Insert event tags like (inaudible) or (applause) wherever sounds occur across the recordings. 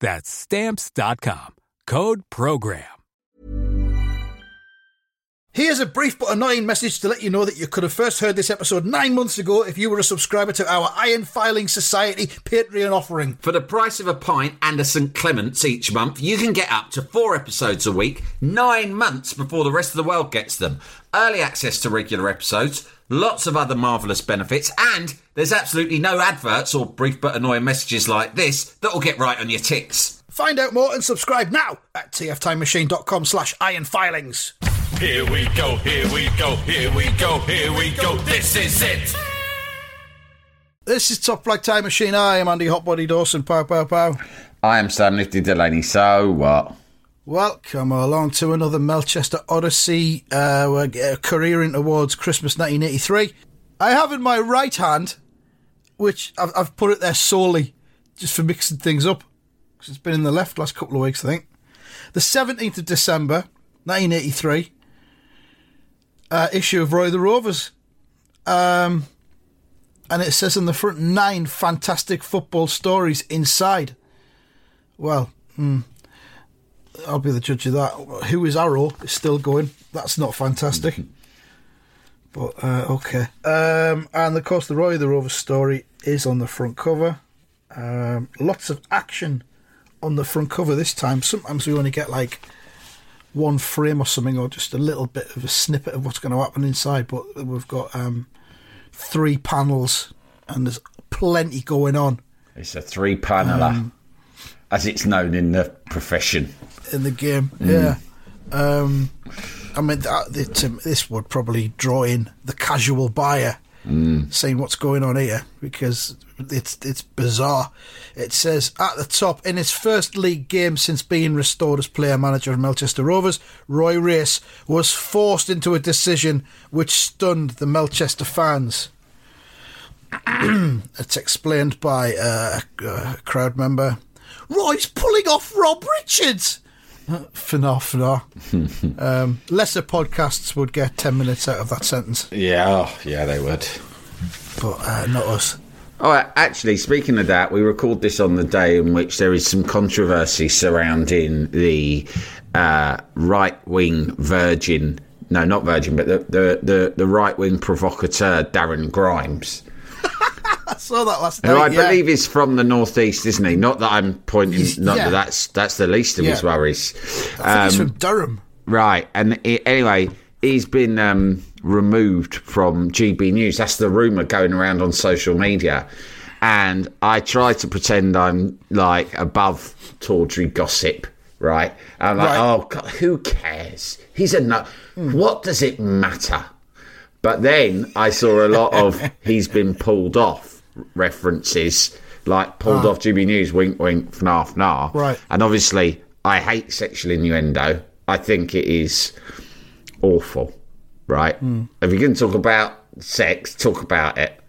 That's stamps.com. Code program. Here's a brief but annoying message to let you know that you could have first heard this episode nine months ago if you were a subscriber to our Iron Filing Society Patreon offering. For the price of a pint and a St. Clement's each month, you can get up to four episodes a week, nine months before the rest of the world gets them. Early access to regular episodes, lots of other marvellous benefits, and there's absolutely no adverts or brief but annoying messages like this that'll get right on your ticks. Find out more and subscribe now at tftimemachine.com slash ironfilings. Here we go, here we go, here we go, here we go. This is it. This is Top Flight Time Machine. I am Andy Hotbody Dawson. Pow, pow, pow. I am Stan Lifty Delaney, so what? Welcome along to another Melchester Odyssey. Uh, we're uh, careering towards Christmas 1983. I have in my right hand, which I've, I've put it there solely just for mixing things up, because it's been in the left last couple of weeks, I think. The 17th of December, 1983, uh, issue of Roy the Rovers. Um, and it says on the front nine fantastic football stories inside. Well, hmm, I'll be the judge of that. Who is Arrow is still going. That's not fantastic. But uh, okay. Um, and of course, the Roy the Rover story is on the front cover. Um, lots of action on the front cover this time. Sometimes we only get like one frame or something, or just a little bit of a snippet of what's going to happen inside. But we've got um, three panels, and there's plenty going on It's a three paneler, Um, as it's known in the profession. In the game. Yeah. Um, I mean, that, it, um, this would probably draw in the casual buyer, seeing what's going on here because it's it's bizarre. It says at the top in his first league game since being restored as player manager of Melchester Rovers, Roy Race was forced into a decision which stunned the Melchester fans. (clears throat) it's explained by uh, a crowd member. Roy's pulling off Rob Richards. Fnar. (laughs) um, lesser podcasts would get 10 minutes out of that sentence, Yeah, oh, yeah, they would. but uh, not us. Oh, actually, speaking of that, we record this on the day in which there is some controversy surrounding the uh, right wing virgin. No, not virgin, but the the, the, the right wing provocateur Darren Grimes, (laughs) I saw that last who night. I yeah. believe is from the northeast, isn't he? Not that I'm pointing. He's- not yeah. that that's that's the least of his worries. Think he's Um, from Durham. Right, and i anyway, he's been um, removed from GB News. That's the rumor going around on social media, and I try to pretend I'm like above tawdry gossip. Right, I'm like, Right. oh God, who cares? He's a no. What does it matter? But then I saw a lot of (laughs) he's been pulled off references, like pulled off GB News, wink, wink, fnar, fnar. Right. And obviously, I hate sexual innuendo. I think it is awful, right? If you're going to talk about sex, talk about it.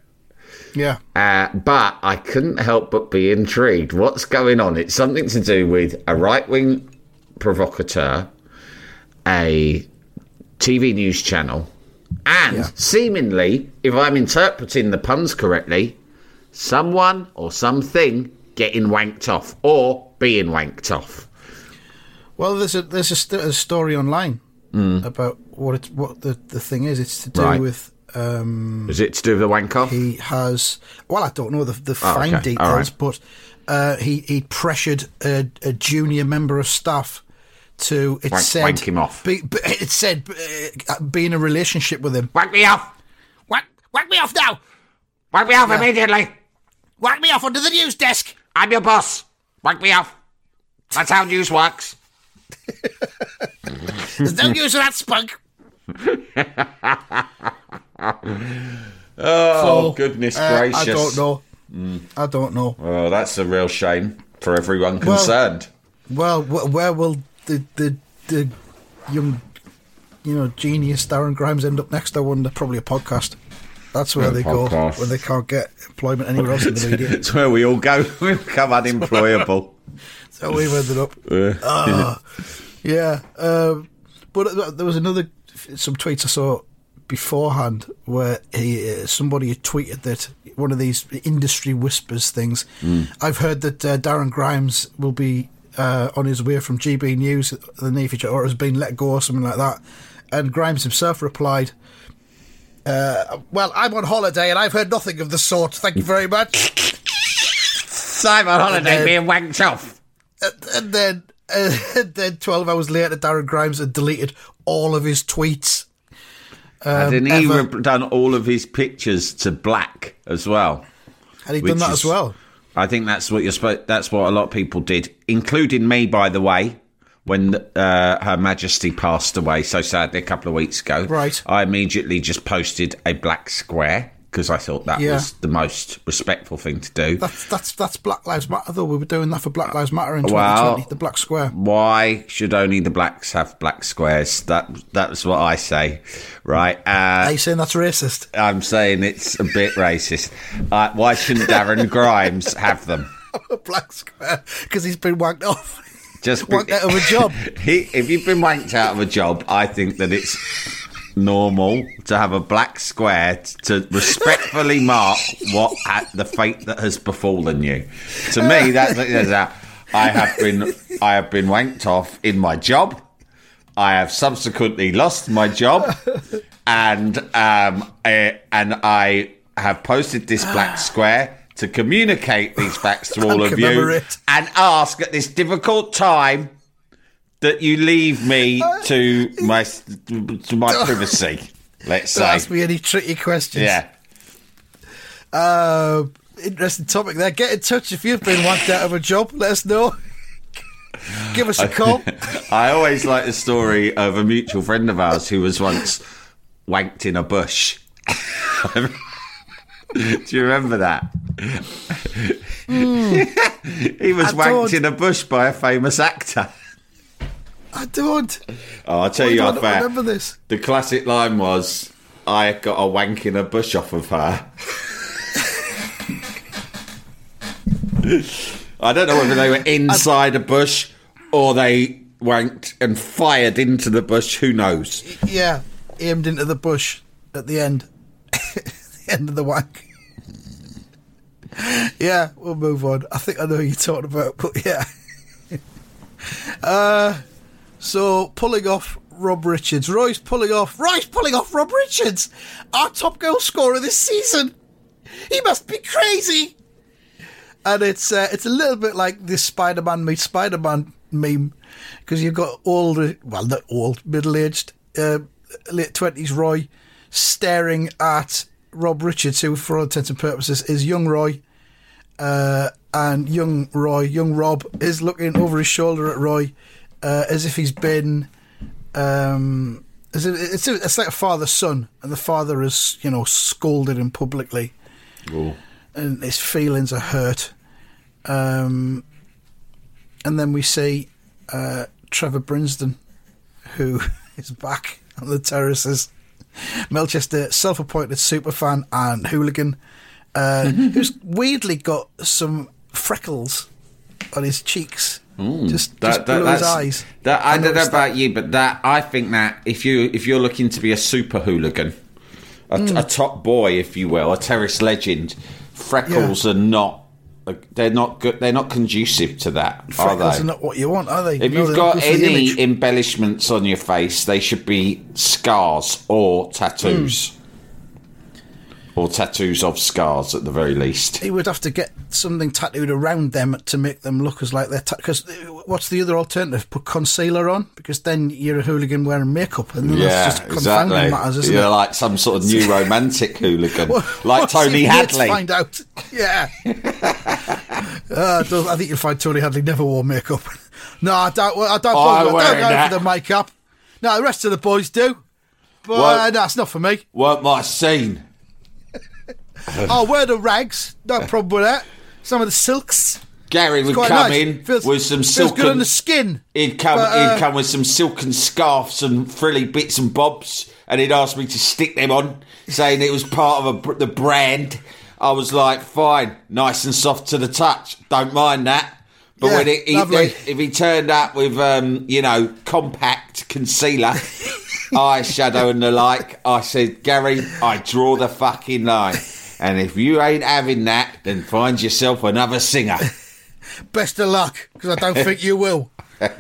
Yeah. Uh, but I couldn't help but be intrigued. What's going on? It's something to do with a right wing provocateur, a TV news channel, and Yeah. seemingly, if I'm interpreting the puns correctly, someone or something getting wanked off or being wanked off. Well, there's a there's a, st- a story online about what it, what the, the thing is. It's to do Right. with um, Is it to do with the wank off? he has well, I don't know the the Oh, fine okay. Details, right. but uh, he he pressured a, a junior member of staff to it Wank- said wank him off. Be, be- it said uh, be in a relationship with him. Whack me off! Whack, whack me off now! Whack me off immediately! Whack me off under the news desk! I'm your boss. Whack me off. That's how news works. (laughs) There's no use of that spunk. Oh, So, goodness uh, gracious. I don't know. I don't know. Oh, that's a real shame for everyone concerned. Well, wh- where will the the the young, you know, genius Darren Grimes end up next? I wonder. Probably a podcast. That's where they go when they can't get employment anywhere else in the media. (laughs) it's where we all go. (laughs) We become unemployable. (laughs) so we've ended up. Ah, yeah. Um, but uh, there was another some tweets I saw beforehand where he uh, somebody had tweeted that one of these industry whispers things. I've heard that uh, Darren Grimes will be uh, on his way from GB News in the near future, or has been let go, or something like that. And Grimes himself replied. Uh, well, I'm on holiday and I've heard nothing of the sort. Thank you very much. I'm on holiday then- being wanked off. and then uh, (laughs) and then 12 hours later Darren Grimes had deleted all of his tweets Hadn't he ever- done all of his pictures to black as well? had he done that is- as well I think that's what you're supposed. That's what a lot of people did, including me, by the way. When uh, Her Majesty passed away so sadly a couple of weeks ago, Right. I immediately just posted a black square because I thought that Yeah. was the most respectful thing to do. that's that's that's Black Lives Matter though we were doing that for Black Lives Matter in Well- 2020 the black square Why should only the blacks have black squares? That that's what I say, right? are Uh, you saying that's racist I'm saying it's a bit racist. Uh, why shouldn't Darren Grimes have them? (laughs) black square because he's been wanked off Just wanked out of a job (laughs) He, if you've been wanked out of a job, I think that it's normal to have a black square to respectfully (laughs) mark what ha- the fate that has befallen you. To me, that's, that's how I have been. I have been wanked off in my job. I have subsequently lost my job, (laughs) and um, eh, and I have posted this black (gasps) square to communicate these (laughs) facts to all of you and ask at this difficult time that you leave me (laughs) to my to (laughs) my privacy. Let's don't ask me any tricky questions yeah. uh, interesting topic there get in touch if you've been wanked out of a job let us know give us a call I always like the story of a mutual friend of ours who was once wanked in a bush. (laughs) Do you remember that? Hmm. (laughs) he was. I wanked don't. in a bush by a famous actor. I don't Oh, I'll tell I you don't fair. remember this The classic line was, "I got a wank in a bush off of her." I don't know whether they were inside a bush or they wanked and fired into the bush. Who knows? Yeah, aimed into the bush at the end. (laughs) end of the wank. yeah, we'll move on. I think I know who you're talking about, but yeah. (laughs) uh, so pulling off Rob Richards. Roy's pulling off. Roy's pulling off Rob Richards, our top goal scorer this season. He must be crazy. And it's uh, it's a little bit like this Spider-Man meets Spider-Man meme because you've got all the well, not old, middle-aged, uh, late twenties Roy staring at Rob Richards, who, for all intents and purposes, is young Roy, uh, and young Roy, young Rob, is looking over his shoulder at Roy uh, as if he's been. Um, as if, it's, it's like a father son, and the father has, you know, scolded him publicly and his feelings are hurt. Um, and then we see uh, Trevor Brinsden, who (laughs) is back on the terraces. Melchester, self-appointed superfan and hooligan, uh, (laughs) who's weirdly got some freckles on his cheeks, just, just below his eyes. That I, don't know about you, but that I think that if you if you're looking to be a super hooligan, a, Hmm. a top boy, if you will, a terrace legend, freckles are not. They're not good. They're not conducive to that, are they? are not what you want, are they? If No, you've got good for the any embellishments on your face, they should be scars or tattoos. Hmm. Or tattoos of scars at the very least. He would have to get something tattooed around them to make them look as like they're. Because what's the other alternative? Put concealer on because then you're a hooligan wearing makeup, and then Yeah, that's just confounding exactly. matters, isn't You're it? like some sort of new (laughs) romantic hooligan, Well, like Tony Hadley. Find out, (laughs) yeah. (laughs) uh, I think you'll find Tony Hadley never wore makeup. no, I don't. I don't. I I don't go that. for the makeup. No, the rest of the boys do. But Well- uh, no, not for me. Weren't my scene. I'll wear the rags. No problem with that. Some of the silks. Gary would come nice. in Feels- with some feels good on silken. the skin. He'd come. But, uh, he'd come with some silken scarves and frilly bits and bobs, and he'd ask me to stick them on, saying it was part of a, the brand. I was like, fine, nice and soft to the touch. Don't mind that. But Yeah, when it, he, if he turned up with, um, you know, compact concealer, (laughs) eyeshadow and the like, I said, Gary, I draw the fucking line. And if you ain't having that, then find yourself another singer. (laughs) Best of luck, because I don't think you will.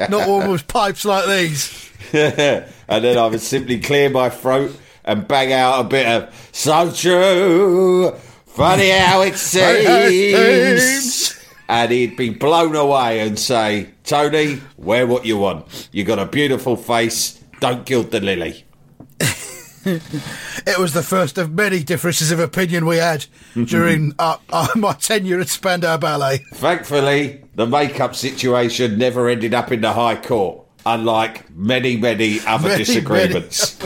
Not one with pipes like these. (laughs) and then I would simply clear my throat and bang out a bit of so true, funny how it (laughs) seems. And he'd be blown away and say, Tony, wear what you want. You got a beautiful face. Don't gild the lily. (laughs) It was the first of many differences of opinion we had during (laughs) uh, uh, my tenure at Spandau Ballet. Thankfully, the makeup situation never ended up in the High Court, unlike many, many other Many, disagreements.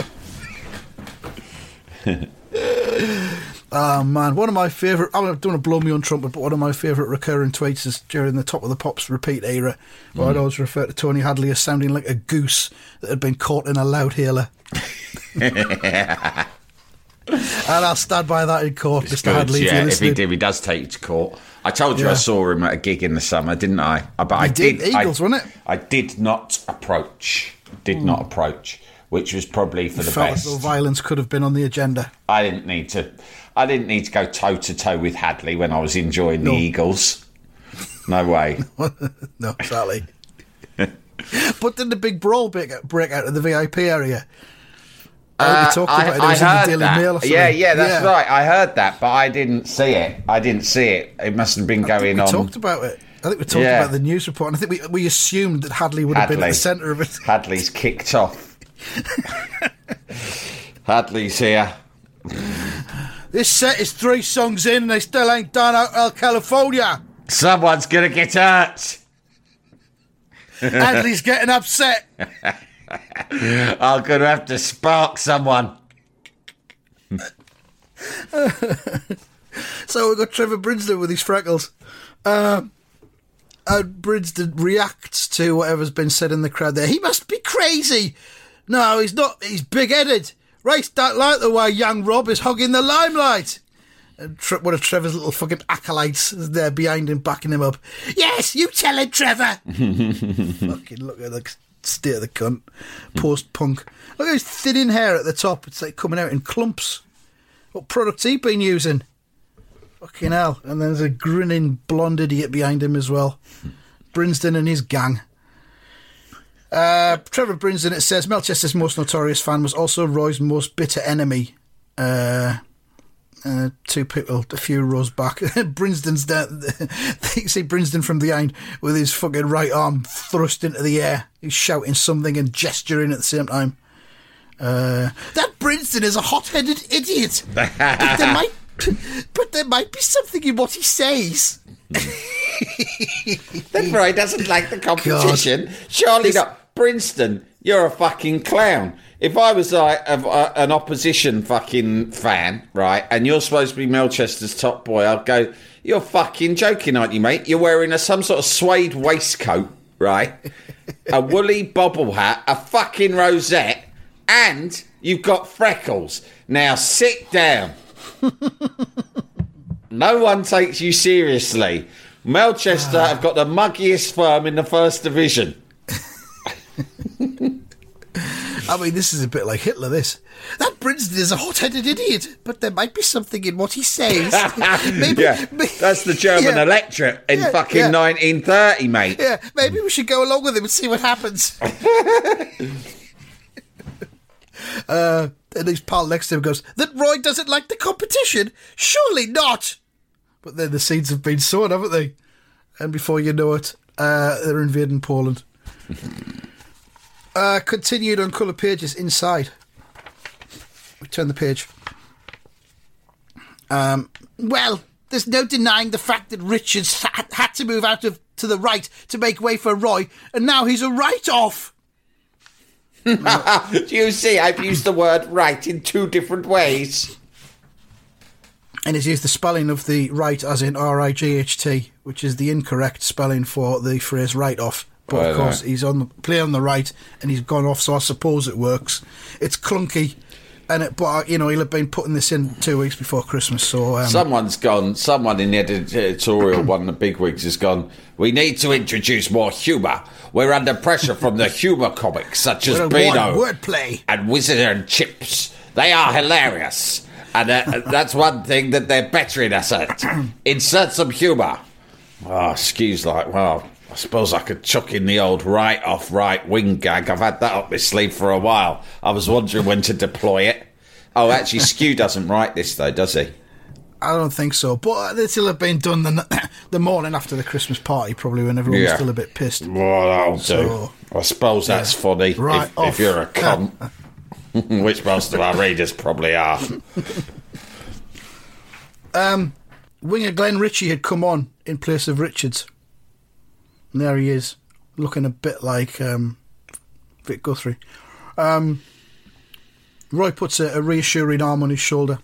Oh (laughs) man, one of my favourite. I don't want to blow me on trumpet, but one of my favourite recurring tweets is during the top of the pops repeat era, where I'd always refer to Tony Hadley as sounding like a goose that had been caught in a loudhailer. And I'll stand by that in court, Mr. Good, Hadley. if yeah, if he did, he does take you to court. I told you I saw him at a gig in the summer, didn't I? But I You did, did. I- Eagles, wasn't it? I did not approach. Did not hmm. approach, which was probably for the Felt best. though violence could have been on the agenda. I didn't need to. I didn't need to go toe to toe with Hadley when I was enjoying No. the Eagles. No way. (laughs) no, exactly. (laughs) but did the big brawl break, break out of the VIP area? I we uh, talked about it. It was in the Daily that. Mail or. Yeah, yeah, that's right. I heard that, but I didn't see it. I didn't see it. It must have been I going we on. We talked about it. I think we talked Yeah. about the news report, and I think we, we assumed that Hadley would have been at the centre of it. Hadley's kicked off. (laughs) Hadley's here. This set is three songs in, and they still ain't done Hotel California. Someone's gonna get hurt. Hadley's getting upset. (laughs) I'm gonna have to spark someone. So we've got Trevor Brinsden with his freckles. Uh, uh, and Brinsden reacts to whatever's been said in the crowd there. He must be crazy. No, he's not. He's big headed. Race don't like the way young Rob is hogging the limelight. And Tre- one of Trevor's little fucking acolytes is there behind him, backing him up. Yes, you tell him, Trevor. (laughs) fucking look at the state of the cunt. Post punk. Look at his thinning hair at the top. It's like coming out in clumps. What product's he been using? Fucking hell. And then there's a grinning blonde idiot behind him as well. Brinsden and his gang. Uh, Trevor Brinsden, it says, Melchester's most notorious fan was also Roy's most bitter enemy. Uh, uh, two people, a few rows back. (laughs) Brinsden's down. you (laughs) see Brinsden from behind with his fucking right arm thrust into the air. He's shouting something and gesturing at the same time. Uh, that Brinsden is a hot-headed idiot. (laughs) but there might, but there might be something in what he says. Then Roy doesn't like the competition. Surely This- not. Brinsden, you're a fucking clown. If I was like a, a- uh, an opposition fucking fan, right, and you're supposed to be Melchester's top boy, I'd go, you're fucking joking, aren't you, mate? You're wearing a, some sort of suede waistcoat, right? a woolly bobble hat, a fucking rosette, and you've got freckles. Now sit down. (laughs) No one takes you seriously. Melchester ah. have got the muggiest firm in the first division. (laughs) I mean, this is a bit like Hitler, this. That Brinsden is a hot-headed idiot, but there might be something in what he says. (laughs) maybe, Yeah, (laughs) may- that's the German yeah, electorate in Yeah, fucking yeah. 1930, mate. Yeah, maybe we should go along with him and see what happens. (laughs) uh, And his pal next to him goes, That Roy doesn't like the competition? Surely not! But then the seeds have been sown, haven't they? And before you know it, uh, they're invading Poland. Uh, continued on colour pages inside. We turn the page. Um, well, there's no denying the fact that Richards had to move out of to the right to make way for Roy, and now he's a write-off. Do (laughs) you see? I've used the word right in two different ways. And he's used the spelling of the right as in R I G H T, which is the incorrect spelling for the phrase write off. But Right, of course, he's on the play on the right, and he's gone off. So I suppose it works. It's clunky, and it, but uh, you know he'll have been putting this in two weeks before Christmas. So um, Someone's gone, someone in the editorial, (coughs) one of the big wigs has gone, we need to introduce more humour. We're under pressure from the humour comics, such as Beano wordplay. and Whizzer and Chips. They are hilarious. And uh, (laughs) that's one thing that they're bettering us at. (coughs) Insert some humour. Oh, Sque's like, well, I suppose I could chuck in the old right off right wing gag. I've had that up my sleeve for a while. I was wondering when to deploy it. Oh, actually, (laughs) Sque doesn't write this, though, does he? I don't think so. But will have been done the (coughs) the morning after the Christmas party, probably when everyone was Yeah. still a bit pissed. Well, that'll do. I suppose that's funny Right if, if you're a cunt, (laughs) which most of our readers probably are. (laughs) um, Winger Glenn Ritchie had come on in place of Richards. And there he is, looking a bit like um, Vic Guthrie. Um, Roy puts a, a reassuring arm on his shoulder,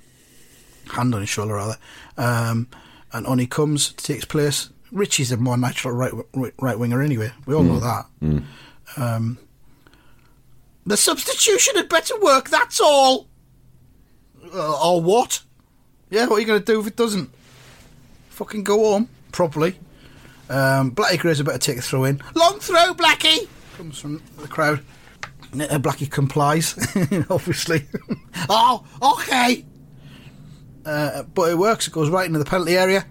hand on his shoulder rather, um, and on he comes Takes place. Ritchie's a more natural right right, winger anyway. We all know that. Um, the substitution had better work. That's all. Uh, or what? Yeah, what are you going to do if it doesn't? Fucking go home properly. Um, Blackie a better a throw in. Long throw, Blackie! Comes from the crowd. Uh, Blackie complies, (laughs) obviously. (laughs) oh, okay. Uh, but it works. It goes right into the penalty area.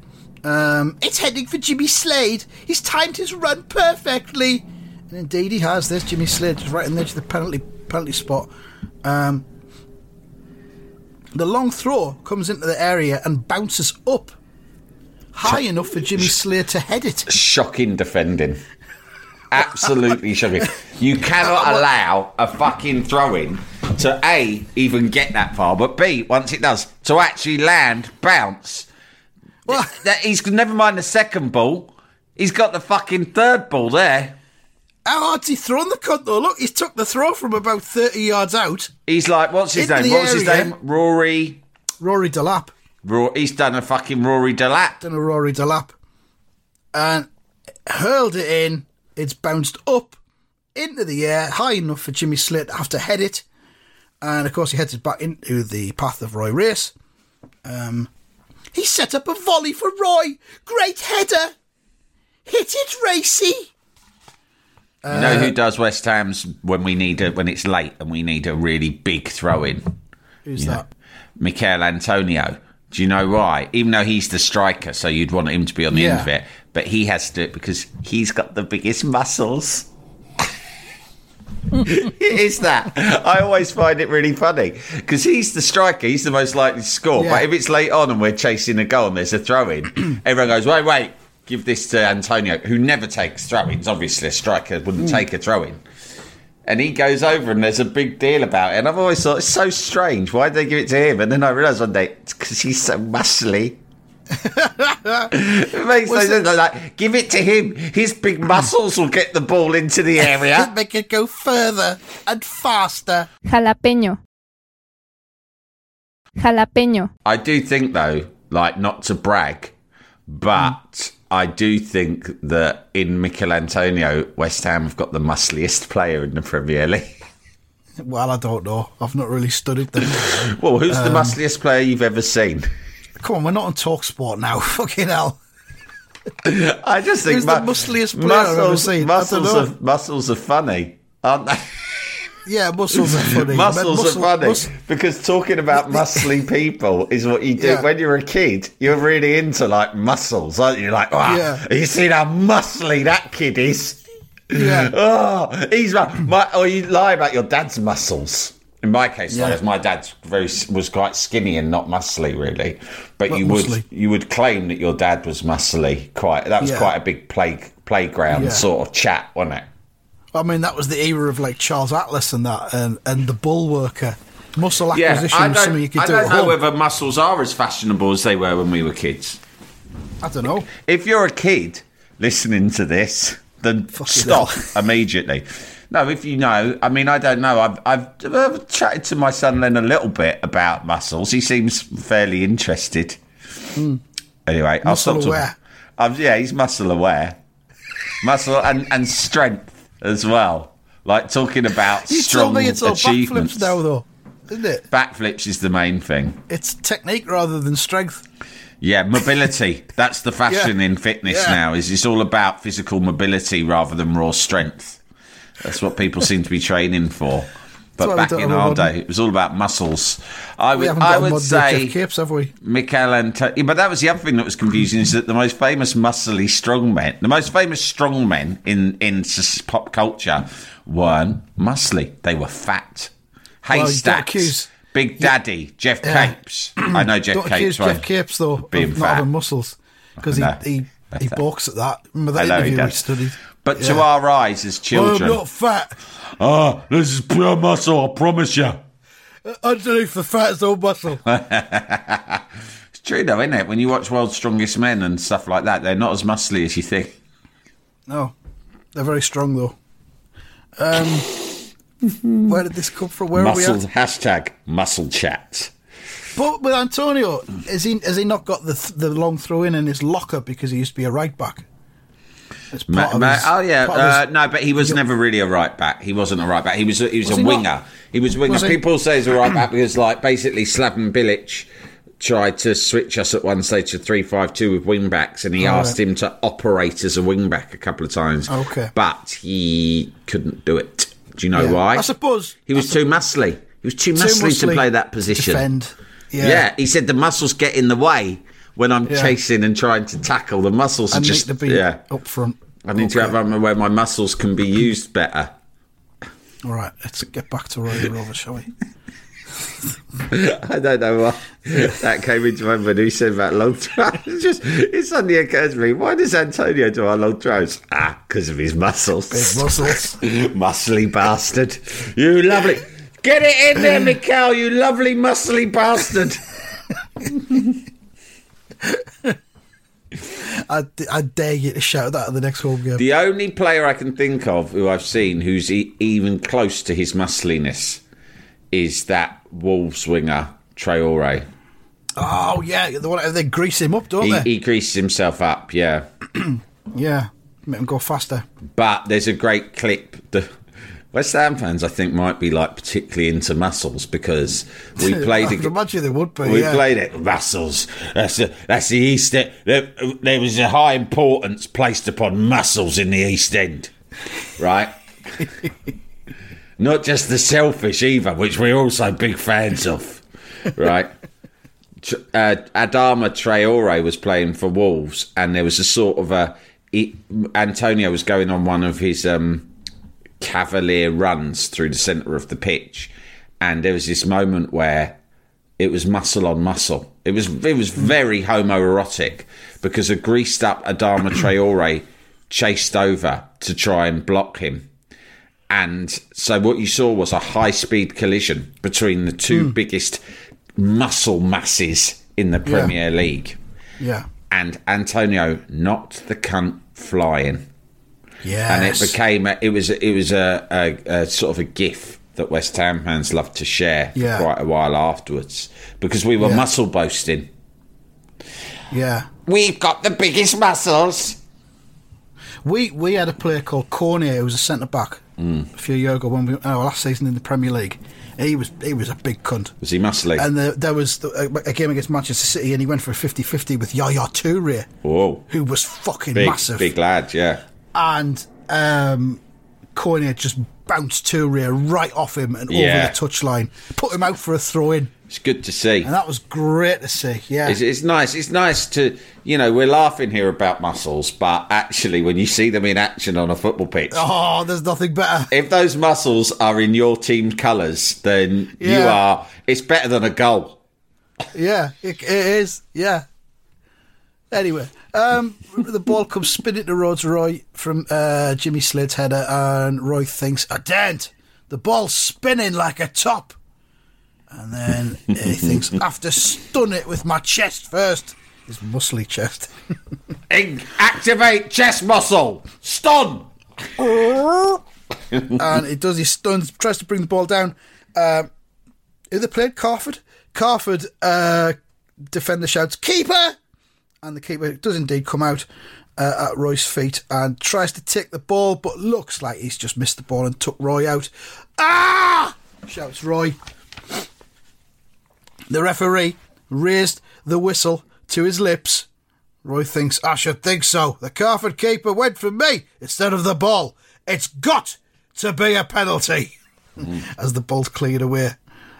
Um, it's heading for Jimmy Slade. He's timed his run perfectly. And indeed he has. There's Jimmy Slade just right on the of the penalty penalty spot. Um, the long throw comes into the area and bounces up high enough for Jimmy Slade to head it. Shocking defending. Absolutely shocking. You cannot allow a fucking throw in to A, even get that far, but B, once it does, to actually land, bounce. Well, That He's never mind the second ball, he's got the fucking third ball there. how hard's he thrown the cunt though? Look, he's took the throw from about 30 yards out. He's like, what's his name? the What was his name? Rory. Rory Delap. He's done a fucking Rory Delap. Done a Rory Delap. And hurled it in. It's bounced up into the air, high enough for Jimmy Slade to have to head it. And of course, he heads it back into the path of Roy Race. Um, he set up a volley for Roy. Great header. Hit it, Racy. You know who does West Ham's when we need a, when it's late and we need a really big throw in? Who's that? Michael Antonio. Do you know why? Even though he's the striker, so you'd want him to be on the end of it, but he has to do it because he's got the biggest muscles. (laughs) is that. I always find it really funny because he's the striker, he's the most likely to score. Yeah. But if it's late on and we're chasing a goal and there's a throw in, (clears throat) everyone goes, wait, wait, give this to Antonio, who never takes throw ins. Obviously, a striker wouldn't mm. take a throw in. And he goes over, and there's a big deal about it. And I've always thought it's so strange. Why did they give it to him? And then I realised one day it's because he's so muscly. (laughs) it makes no Was sense. Like, give it to him. His big muscles will get the ball into the area. (laughs) Make it go further and faster. Jalapeño. Jalapeño. I do think, though, like not to brag, but I do think that in Michail Antonio, West Ham have got the muscliest (laughs) player in the Premier League. Well, I don't know. I've not really studied them. (laughs) Well, who's Um, the muscliest player you've ever seen? Come on, we're not on Talk Sport now. (laughs) Fucking hell. I just think Who's the mu- muscliest player I've ever seen? Muscles are, muscles are funny, aren't they? Yeah, muscles are funny. (laughs) muscles Muscle- are funny because talking about (laughs) muscly people is what you do Yeah. when you're a kid. You're really into like muscles, aren't you? Like, wow, Yeah. you seen how muscly that kid is? yeah. (laughs) Oh, he's right. My, or you lie about your dad's muscles. In my case, Yeah. though, my dad very was quite skinny and not muscly, really. But Not you would you would claim that your dad was muscly. Quite that was Yeah. quite a big play playground Yeah. sort of chat, wasn't it? I mean, that was the era of like Charles Atlas and that, and, and the bull worker. Muscle Yeah, acquisition I was something you could I do don't at know home. whether muscles are as fashionable as they were when we were kids. I don't know. If you're a kid listening to this, then Fucking stop immediately. No, if you know, I mean, I don't know. I've, I've, I've chatted to my son Len a little bit about muscles. He seems fairly interested. Anyway, I'll Hmm. Muscle stop talking. aware. Yeah, he's muscle aware, muscle and, and strength as well. Like talking about You strong told me it's all achievements. backflips now, though, isn't it? Backflips is the main thing. It's technique rather than strength. Yeah, mobility. (laughs) That's the fashion Yeah. in fitness Yeah. now. Is it's all about physical mobility rather than raw strength. That's what people seem to be training for. But back in our modern- day, it was all about muscles. I would, I would say Geoff Capes, have we? Michail Antonio. But that was the other thing that was confusing is that the most famous muscly strongmen, the most famous strongmen in in pop culture, weren't muscly. They were fat. Haystacks. accuse- Big Daddy, Geoff Yeah. Capes. I know (clears throat) Geoff Don't Capes. accuse right? Geoff Capes, though, being of not having muscles. Because he, he, he balks at that. Remember I that interview we studied? But to our eyes as children, I'm not fat. ah, this is pure muscle. I promise you. Underneath the fat is all muscle. (laughs) It's true though, isn't it? When you watch World's Strongest Men and stuff like that, they're not as muscly as you think. no, they're very strong, though. Um, (laughs) where did this come from? Where Muscle are we at? hashtag muscle chat. But with Antonio, is he, has he not got the, th- the long throw in in his locker because he used to be a right back? Ma- ma- his- oh yeah, uh, his- no, but he was never really a right back. He wasn't a right back. He was a, he was, Was a he not? winger. He was a winger. Was he? People say he's a right back because like basically Slaven Bilic tried to switch us at one stage to three five two with wing backs, and he Oh, asked right. him to operate as a wing back a couple of times. Okay. but he couldn't do it. Do you know Yeah. why? I suppose he was too muscly. He was too muscly, to play that position. Defend. Yeah. Yeah. he said the muscles get in the way when I'm Yeah. chasing and trying to tackle. The muscles I are need just to be yeah. up front. I need to have one where my muscles can be used better. All right, let's get back to Roy Rover, shall we? (laughs) I don't know why that came into my mind when he said about long throws. (laughs) It's just it suddenly occurs to me, why does Antonio do our long throws? Ah, because of his muscles. Big muscles. (laughs) Muscly bastard. You lovely. Get it in there, (clears throat) Mikhail, you lovely muscly bastard. (laughs) I, I dare you to shout that at the next home game. The only player I can think of who I've seen who's e- even close to his muscliness is that Wolves winger, Traore. oh yeah, the one they grease him up, don't He, they? he greases himself up, yeah. (clears throat) yeah, make him go faster. But there's a great clip. The West Ham fans, I think, might be like particularly into muscles because we (laughs) played. I can imagine they would be. we yeah. played it muscles. That's the, that's the East. End. There, there was a high importance placed upon muscles in the East End, right? (laughs) Not just the selfish either, which we're also big fans of, right? Uh, Adama Traore was playing for Wolves, and there was a sort of a he, Antonio was going on one of his um, cavalier runs through the centre of the pitch, and there was this moment where it was muscle on muscle. It was it was very homoerotic because a greased up Adama Traore chased over to try and block him. And so what you saw was a high speed collision between the two hmm. biggest muscle masses in the Premier League. Yeah, And Antonio knocked the cunt flying. Yeah, And it became a, it was it was a, a, a sort of a gif that West Ham fans loved to share for Yeah. quite a while afterwards because we were Yeah. muscle boasting. yeah. We've got the biggest muscles. We we had a player called Cornier who was a centre back Hmm. a few years ago when we our last season in the Premier League. He was he was a big cunt. Was he muscly? And there, there was a, a game against Manchester City, and he went for a 50-50 with Yaya Toure, Whoa, who was fucking big massive. big lad, yeah. And um, Cornier just bounced Toure right off him and Yeah. over the touchline, put him out for a throw in, It's good to see. and that was great to see. Yeah, It's, it's nice. It's nice to, you know, we're laughing here about muscles, but actually, when you see them in action on a football pitch, oh, there's nothing better. if those muscles are in your team colours, then you are. It's better than a goal. Yeah, it, it is. Yeah. Anyway, um, the ball comes spinning to Rhodes Roy from uh, Jimmy Slade's header, and Roy thinks, a dent. The ball's spinning like a top. And then he (laughs) thinks, I have to stun it with my chest first. His muscly chest. (laughs) Ig- Activate chest muscle. Stun. and it does his stuns, tries to bring the ball down. Um, who they played? Carford. Carford uh, defender shouts, "Keeper!" And the keeper does indeed come out uh, at Roy's feet and tries to take the ball, but looks like he's just missed the ball and took Roy out. Ah! shouts Roy. The referee raised the whistle to his lips. Roy thinks, I should think so. The Carford keeper went for me instead of the ball. It's got to be a penalty. (laughs) As the ball's cleared away.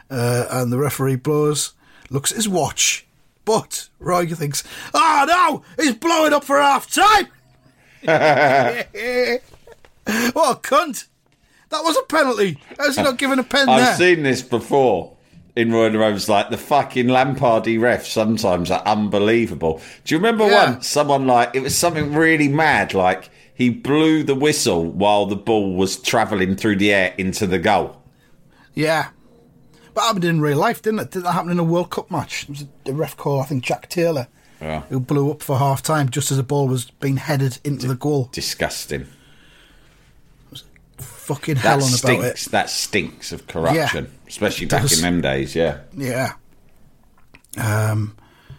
Uh, and the referee blows, looks at his watch. But Roy thinks, oh no, he's blowing up for half time. what (laughs) a oh, cunt. That was a penalty. How's he not given a pen there? I've seen this before in Roy the Roads. Like the fucking Lampardy refs sometimes are unbelievable. Do you remember Yeah. once someone like it was something really mad? Like he blew the whistle while the ball was travelling through the air into the goal. Yeah. But happened in real life, didn't it? Didn't that happen in a World Cup match? It was a ref call, I think, Jack Taylor, Yeah. who blew up for half time just as the ball was being headed into the goal. Disgusting. Fucking That hell on about stinks. it. That stinks of corruption, Yeah, especially back in them days. Yeah. Yeah. Um,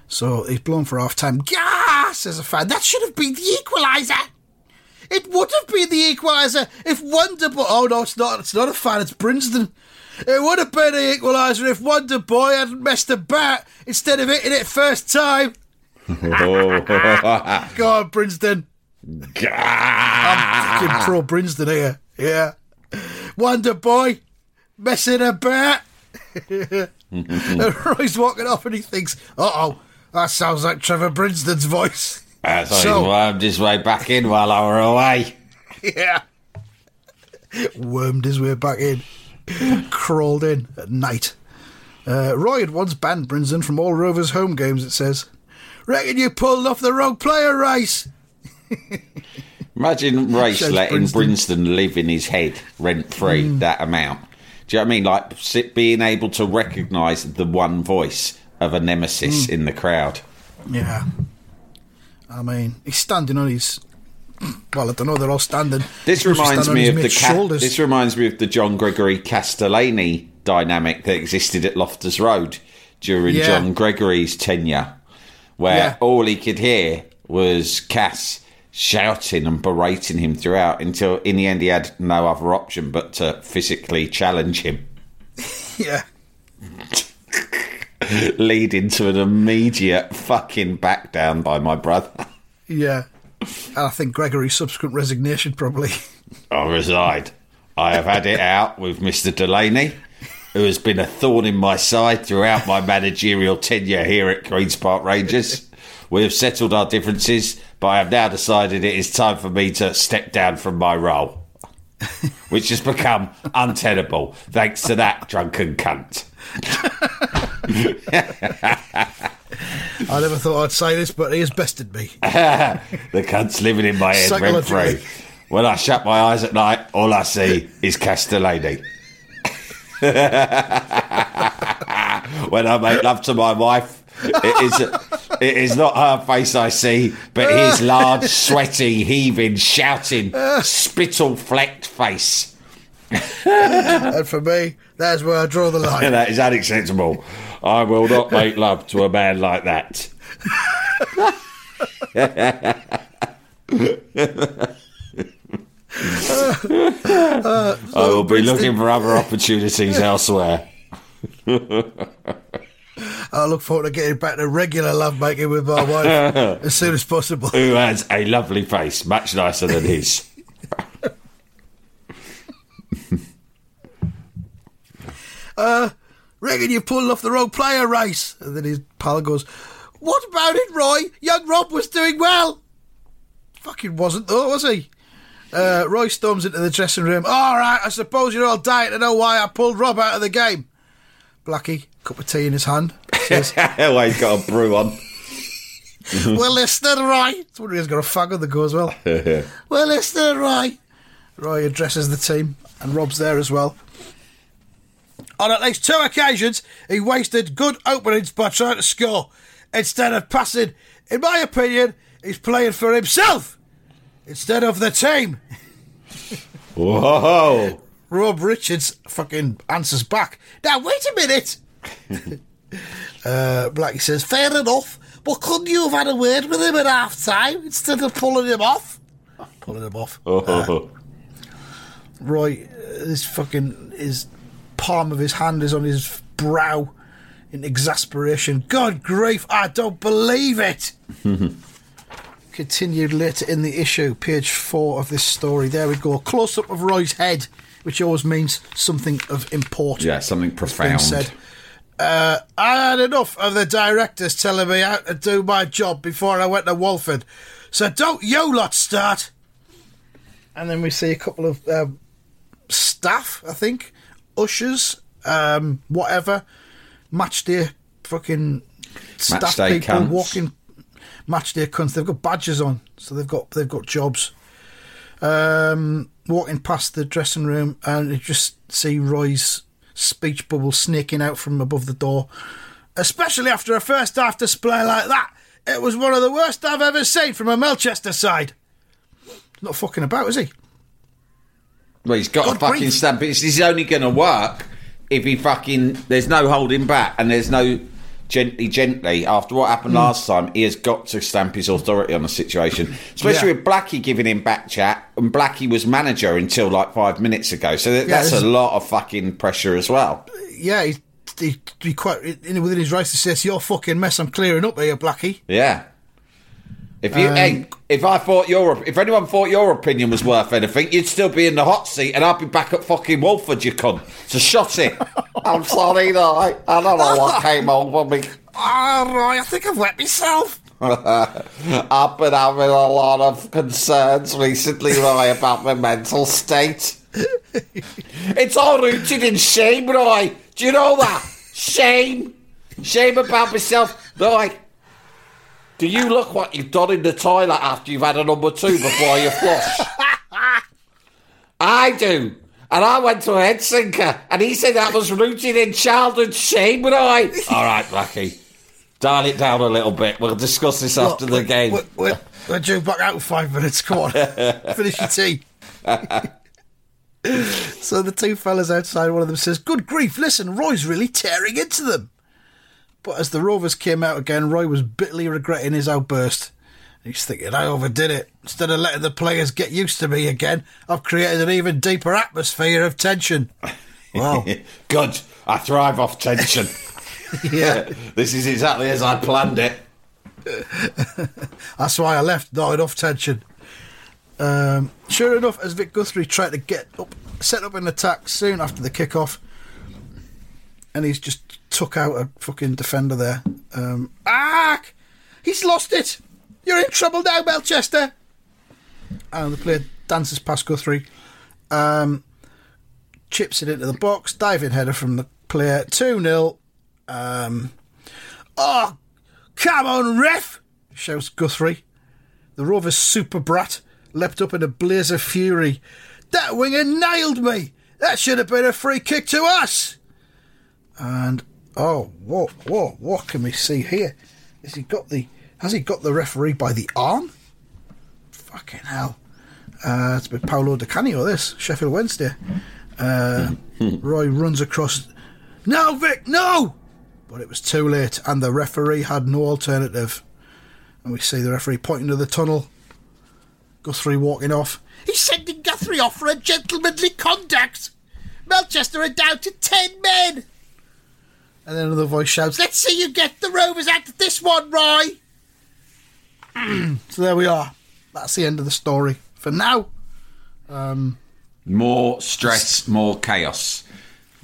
so he's blown for half time. Gah! says a fan. That should have been the equaliser. It would have been the equaliser if Wonder Boy. Oh no, it's not. It's not a fan. It's Brinsden. It would have been the equaliser if Wonder Boy hadn't messed about instead of hitting it first time. Oh. (laughs) Go on, Brinsden. I'm fucking pro Brinsden here. Yeah. Wonder Boy messing about. and (laughs) (laughs) Roy's walking off and he thinks, uh oh, that sounds like Trevor Brinsden's voice. I thought So- he wormed his way back in while I were away. yeah. Wormed his way back in. (laughs) Crawled in at night. Uh, Roy had once banned Brinsden from all Rovers home games, it says. Reckon you pulled off the wrong player, Rice. (laughs) Imagine Race Shows letting Brinsden. Brinsden live in his head rent free that amount. Do you know what I mean? Like sit- being able to recognise the one voice of a nemesis in the crowd. Yeah. I mean, he's standing on his. Well, I don't know. They're all standing. This reminds me of the ca- this reminds me of the John Gregory Cass Delaney dynamic that existed at Loftus Road during Yeah. John Gregory's tenure, where Yeah. all he could hear was Cass shouting and berating him throughout until in the end he had no other option but to physically challenge him. (laughs) yeah. (laughs) leading to an immediate fucking back down by my brother. Yeah. I think Gregory's subsequent resignation probably. (laughs) I reside. I have had it out with Mr. Delaney, who has been a thorn in my side throughout my managerial tenure here at Queen's Park Rangers. We have settled our differences, but I have now decided it is time for me to step down from my role, which has become untenable thanks to that drunken cunt. (laughs) I never thought I'd say this, but he has bested me. (laughs) The cunt's living in my head rent free. When I shut my eyes at night, all I see is Cass Delaney. (laughs) when I make love to my wife, it is it is not her face I see, but his (laughs) large, sweaty, heaving, shouting, spittle flecked face. and for me, that's where I draw the line. That is unacceptable. I will not make love to a man like that. I will be looking for other opportunities elsewhere. I look forward to getting back to regular lovemaking with my wife (laughs) as soon as possible. Who has a lovely face, much nicer than his. (laughs) uh, reckon you pulled off the wrong player race. And then his pal goes, What about it, Roy? Young Rob was doing well. Fucking wasn't, though, was he? Uh, Roy storms into the dressing room. All right, I suppose you're all dying to know why I pulled Rob out of the game. Blackie, cup of tea in his hand. Says, (laughs) well, he's got a brew on. (laughs) well, listen, Roy. It's wondering he's got a fag on the go as well. (laughs) well, listen, Roy. Roy addresses the team, and Rob's there as well. On at least two occasions, he wasted good openings by trying to score. Instead of passing, in my opinion, he's playing for himself instead of the team. (laughs) Whoa! Rob Richards fucking answers back. Now, wait a minute. (laughs) uh, Blackie says, fair enough, but couldn't you have had a word with him at half time instead of pulling him off? Pulling him off. Oh. Roy, uh, his fucking, his palm of his hand is on his brow in exasperation. God grief, I don't believe it. (laughs) Continued later in the issue, page four of this story. There we go. Close up of Roy's head, which always means something of importance. yeah, something profound. said. Uh, I had enough of the directors telling me how to do my job before I went to Walford. So don't you lot start. And then we see a couple of um, staff, I think, ushers, um, whatever, match day fucking staff day people cunts. walking match day cunts. They've got badges on, so they've got they've got jobs. Um, walking past the dressing room, and you just see Roy's speech bubble snaking out from above the door. Especially after a first half display like that, it was one of the worst I've ever seen from a Melchester side. Not fucking about, is he? Well, he's got God a fucking grief. stamp. This is only going to work if he fucking. There's no holding back, and there's no gently, gently. After what Hmm. happened last time, he has got to stamp his authority on the situation. Especially Yeah. with Blackie giving him back chat, and Blackie was manager until like five minutes ago. So that, that's this a lot of fucking pressure as well. Yeah, he, he, he quite in, within his rights to say, "It's your fucking mess. I'm clearing up here, Blackie." Yeah. If you, Um, hey, if I thought your, if anyone thought your opinion was worth anything, you'd still be in the hot seat, and I'd be back at fucking Walford, you cunt. So shut it. (laughs) I'm sorry, no, I, I don't know what (laughs) came over me. Ah, Roy, I think I've wet myself. (laughs) I've been having a lot of concerns recently, Roy, about my mental state. it's all rooted in shame, Roy. Do you know that? Shame. Shame about myself. Roy, do you look what you've done in the toilet after you've had a number two before you flush? I do. And I went to a head sinker, and he said that was rooted in childhood shame, Roy. (laughs) All right, Blackie. Dial it down a little bit. We'll discuss this after the game. We're, we're, we're due back out in five minutes. Come on, (laughs) finish your tea. (laughs) so the two fellas outside, one of them says, "Good grief! Listen, Roy's really tearing into them." But as the Rovers came out again, Roy was bitterly regretting his outburst. He's thinking, "I overdid it. Instead of letting the players get used to me again, I've created an even deeper atmosphere of tension." Wow. (laughs) Good. I thrive off tension. (laughs) (laughs) yeah, this is exactly as I planned it. that's why I left. Not enough tension. Um, sure enough, as Vic Guthrie tried to get up, set up an attack soon after the kickoff, and he's just took out a fucking defender there. Um, ah, he's lost it. You're in trouble now, Belchester! And the player dances past Guthrie, um, chips it into the box, diving header from the player, two 0 um, Oh, come on, ref! shouts Guthrie. The Rovers super brat leapt up in a blaze of fury. That winger nailed me! That should have been a free kick to us! And oh, what, whoa, what can we see here? Has he got the has he got the referee by the arm? Fucking hell. Uh, it's been Paolo Di Canio, this, Sheffield Wednesday. Uh, (laughs) Roy runs across. No, Vic, no! But it was too late, and the referee had no alternative. And we see the referee pointing to the tunnel. Guthrie walking off. He's sending Guthrie off for a gentlemanly conduct. Melchester are down to ten men. And then another voice shouts, Let's see you get the Rovers out of this one, Roy. (clears throat) so there we are. That's the end of the story. For now, um, More stress, more chaos.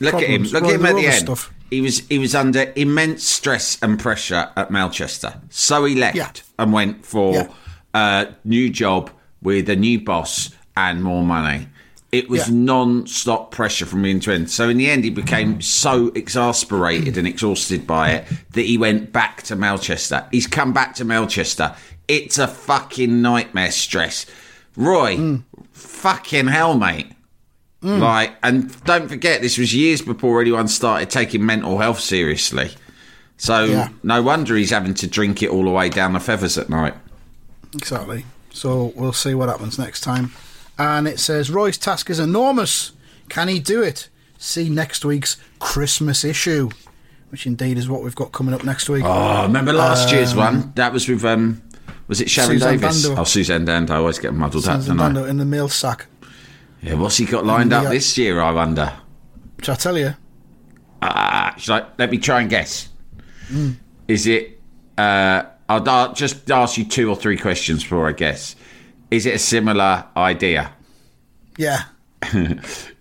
Look at him. Look Roy at him at the end. Stuff. He was he was under immense stress and pressure at Melchester, so he left Yeah. and went for Yeah. a new job with a new boss and more money. It was Yeah. non-stop pressure from end to end. So in the end, he became so exasperated and exhausted by it that he went back to Melchester. He's come back to Melchester. It's a fucking nightmare stress. Roy, Mm. fucking hell, mate. Like, and don't forget, this was years before anyone started taking mental health seriously. So Yeah. no wonder he's having to drink it all the way down the feathers at night. Exactly. So we'll see what happens next time. And it says Roy's task is enormous. Can he do it? See next week's Christmas issue, which indeed is what we've got coming up next week. Oh, remember last year's one? That was with um, was it Sharon Suzanne Davis? Bando. Oh, Suzanne Dando. I always get muddled up, Susan don't I? In the mail sack. Yeah, what's he got lined up this year? I wonder. Which I tell you, Ah, should I, let me try and guess. Is it? Uh, I'll, I'll just ask you two or three questions before I guess. Is it a similar idea? yeah, (laughs)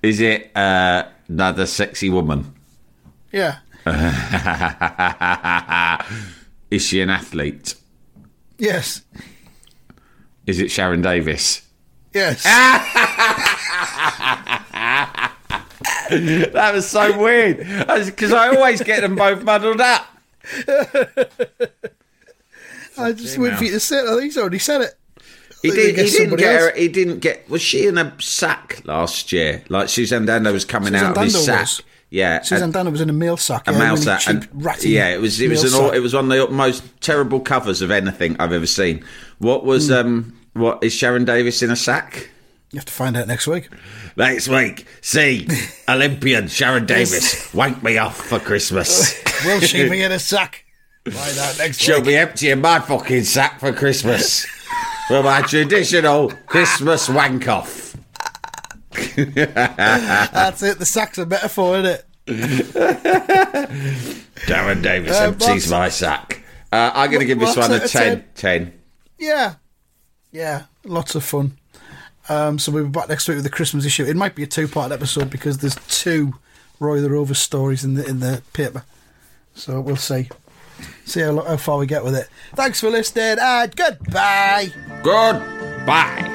Is it uh, another sexy woman? yeah, (laughs) Is she an athlete? yes, Is it Sharron Davies? yes. (laughs) That was so weird because I always get them both muddled up. I just wait for you to say it. I think he's already said it. He, did, he didn't get her. He didn't get. Was she in a sack last year? Like Suzanne Dando was coming Suzanne out of his sack. was. Yeah, Suzanne and- Dando was in a mail sack. a yeah, sack. cheap, and- ratty yeah, it was. It was an. sack. It was one of the most terrible covers of anything I've ever seen. What was Hmm. um? What is Sharron Davies in a sack? You have to find out next week. Next week, see (laughs) Olympian Sharron Davies wank me off for Christmas. Will she be in a (laughs) sack? Find out next She'll week. be emptying my fucking sack for Christmas for my traditional Christmas wank off. That's it. The sack's a metaphor, isn't it? Darren Davis Uh, empties my sack. Uh, I'm going to give this one a it, a 10. 10. Yeah, yeah. Lots of fun. Um, so we'll be back next week with the Christmas issue. It might be a two-part episode because there's two Roy the Rover stories in the in the paper. So we'll see. See how, how far we get with it. Thanks for listening and goodbye. Goodbye.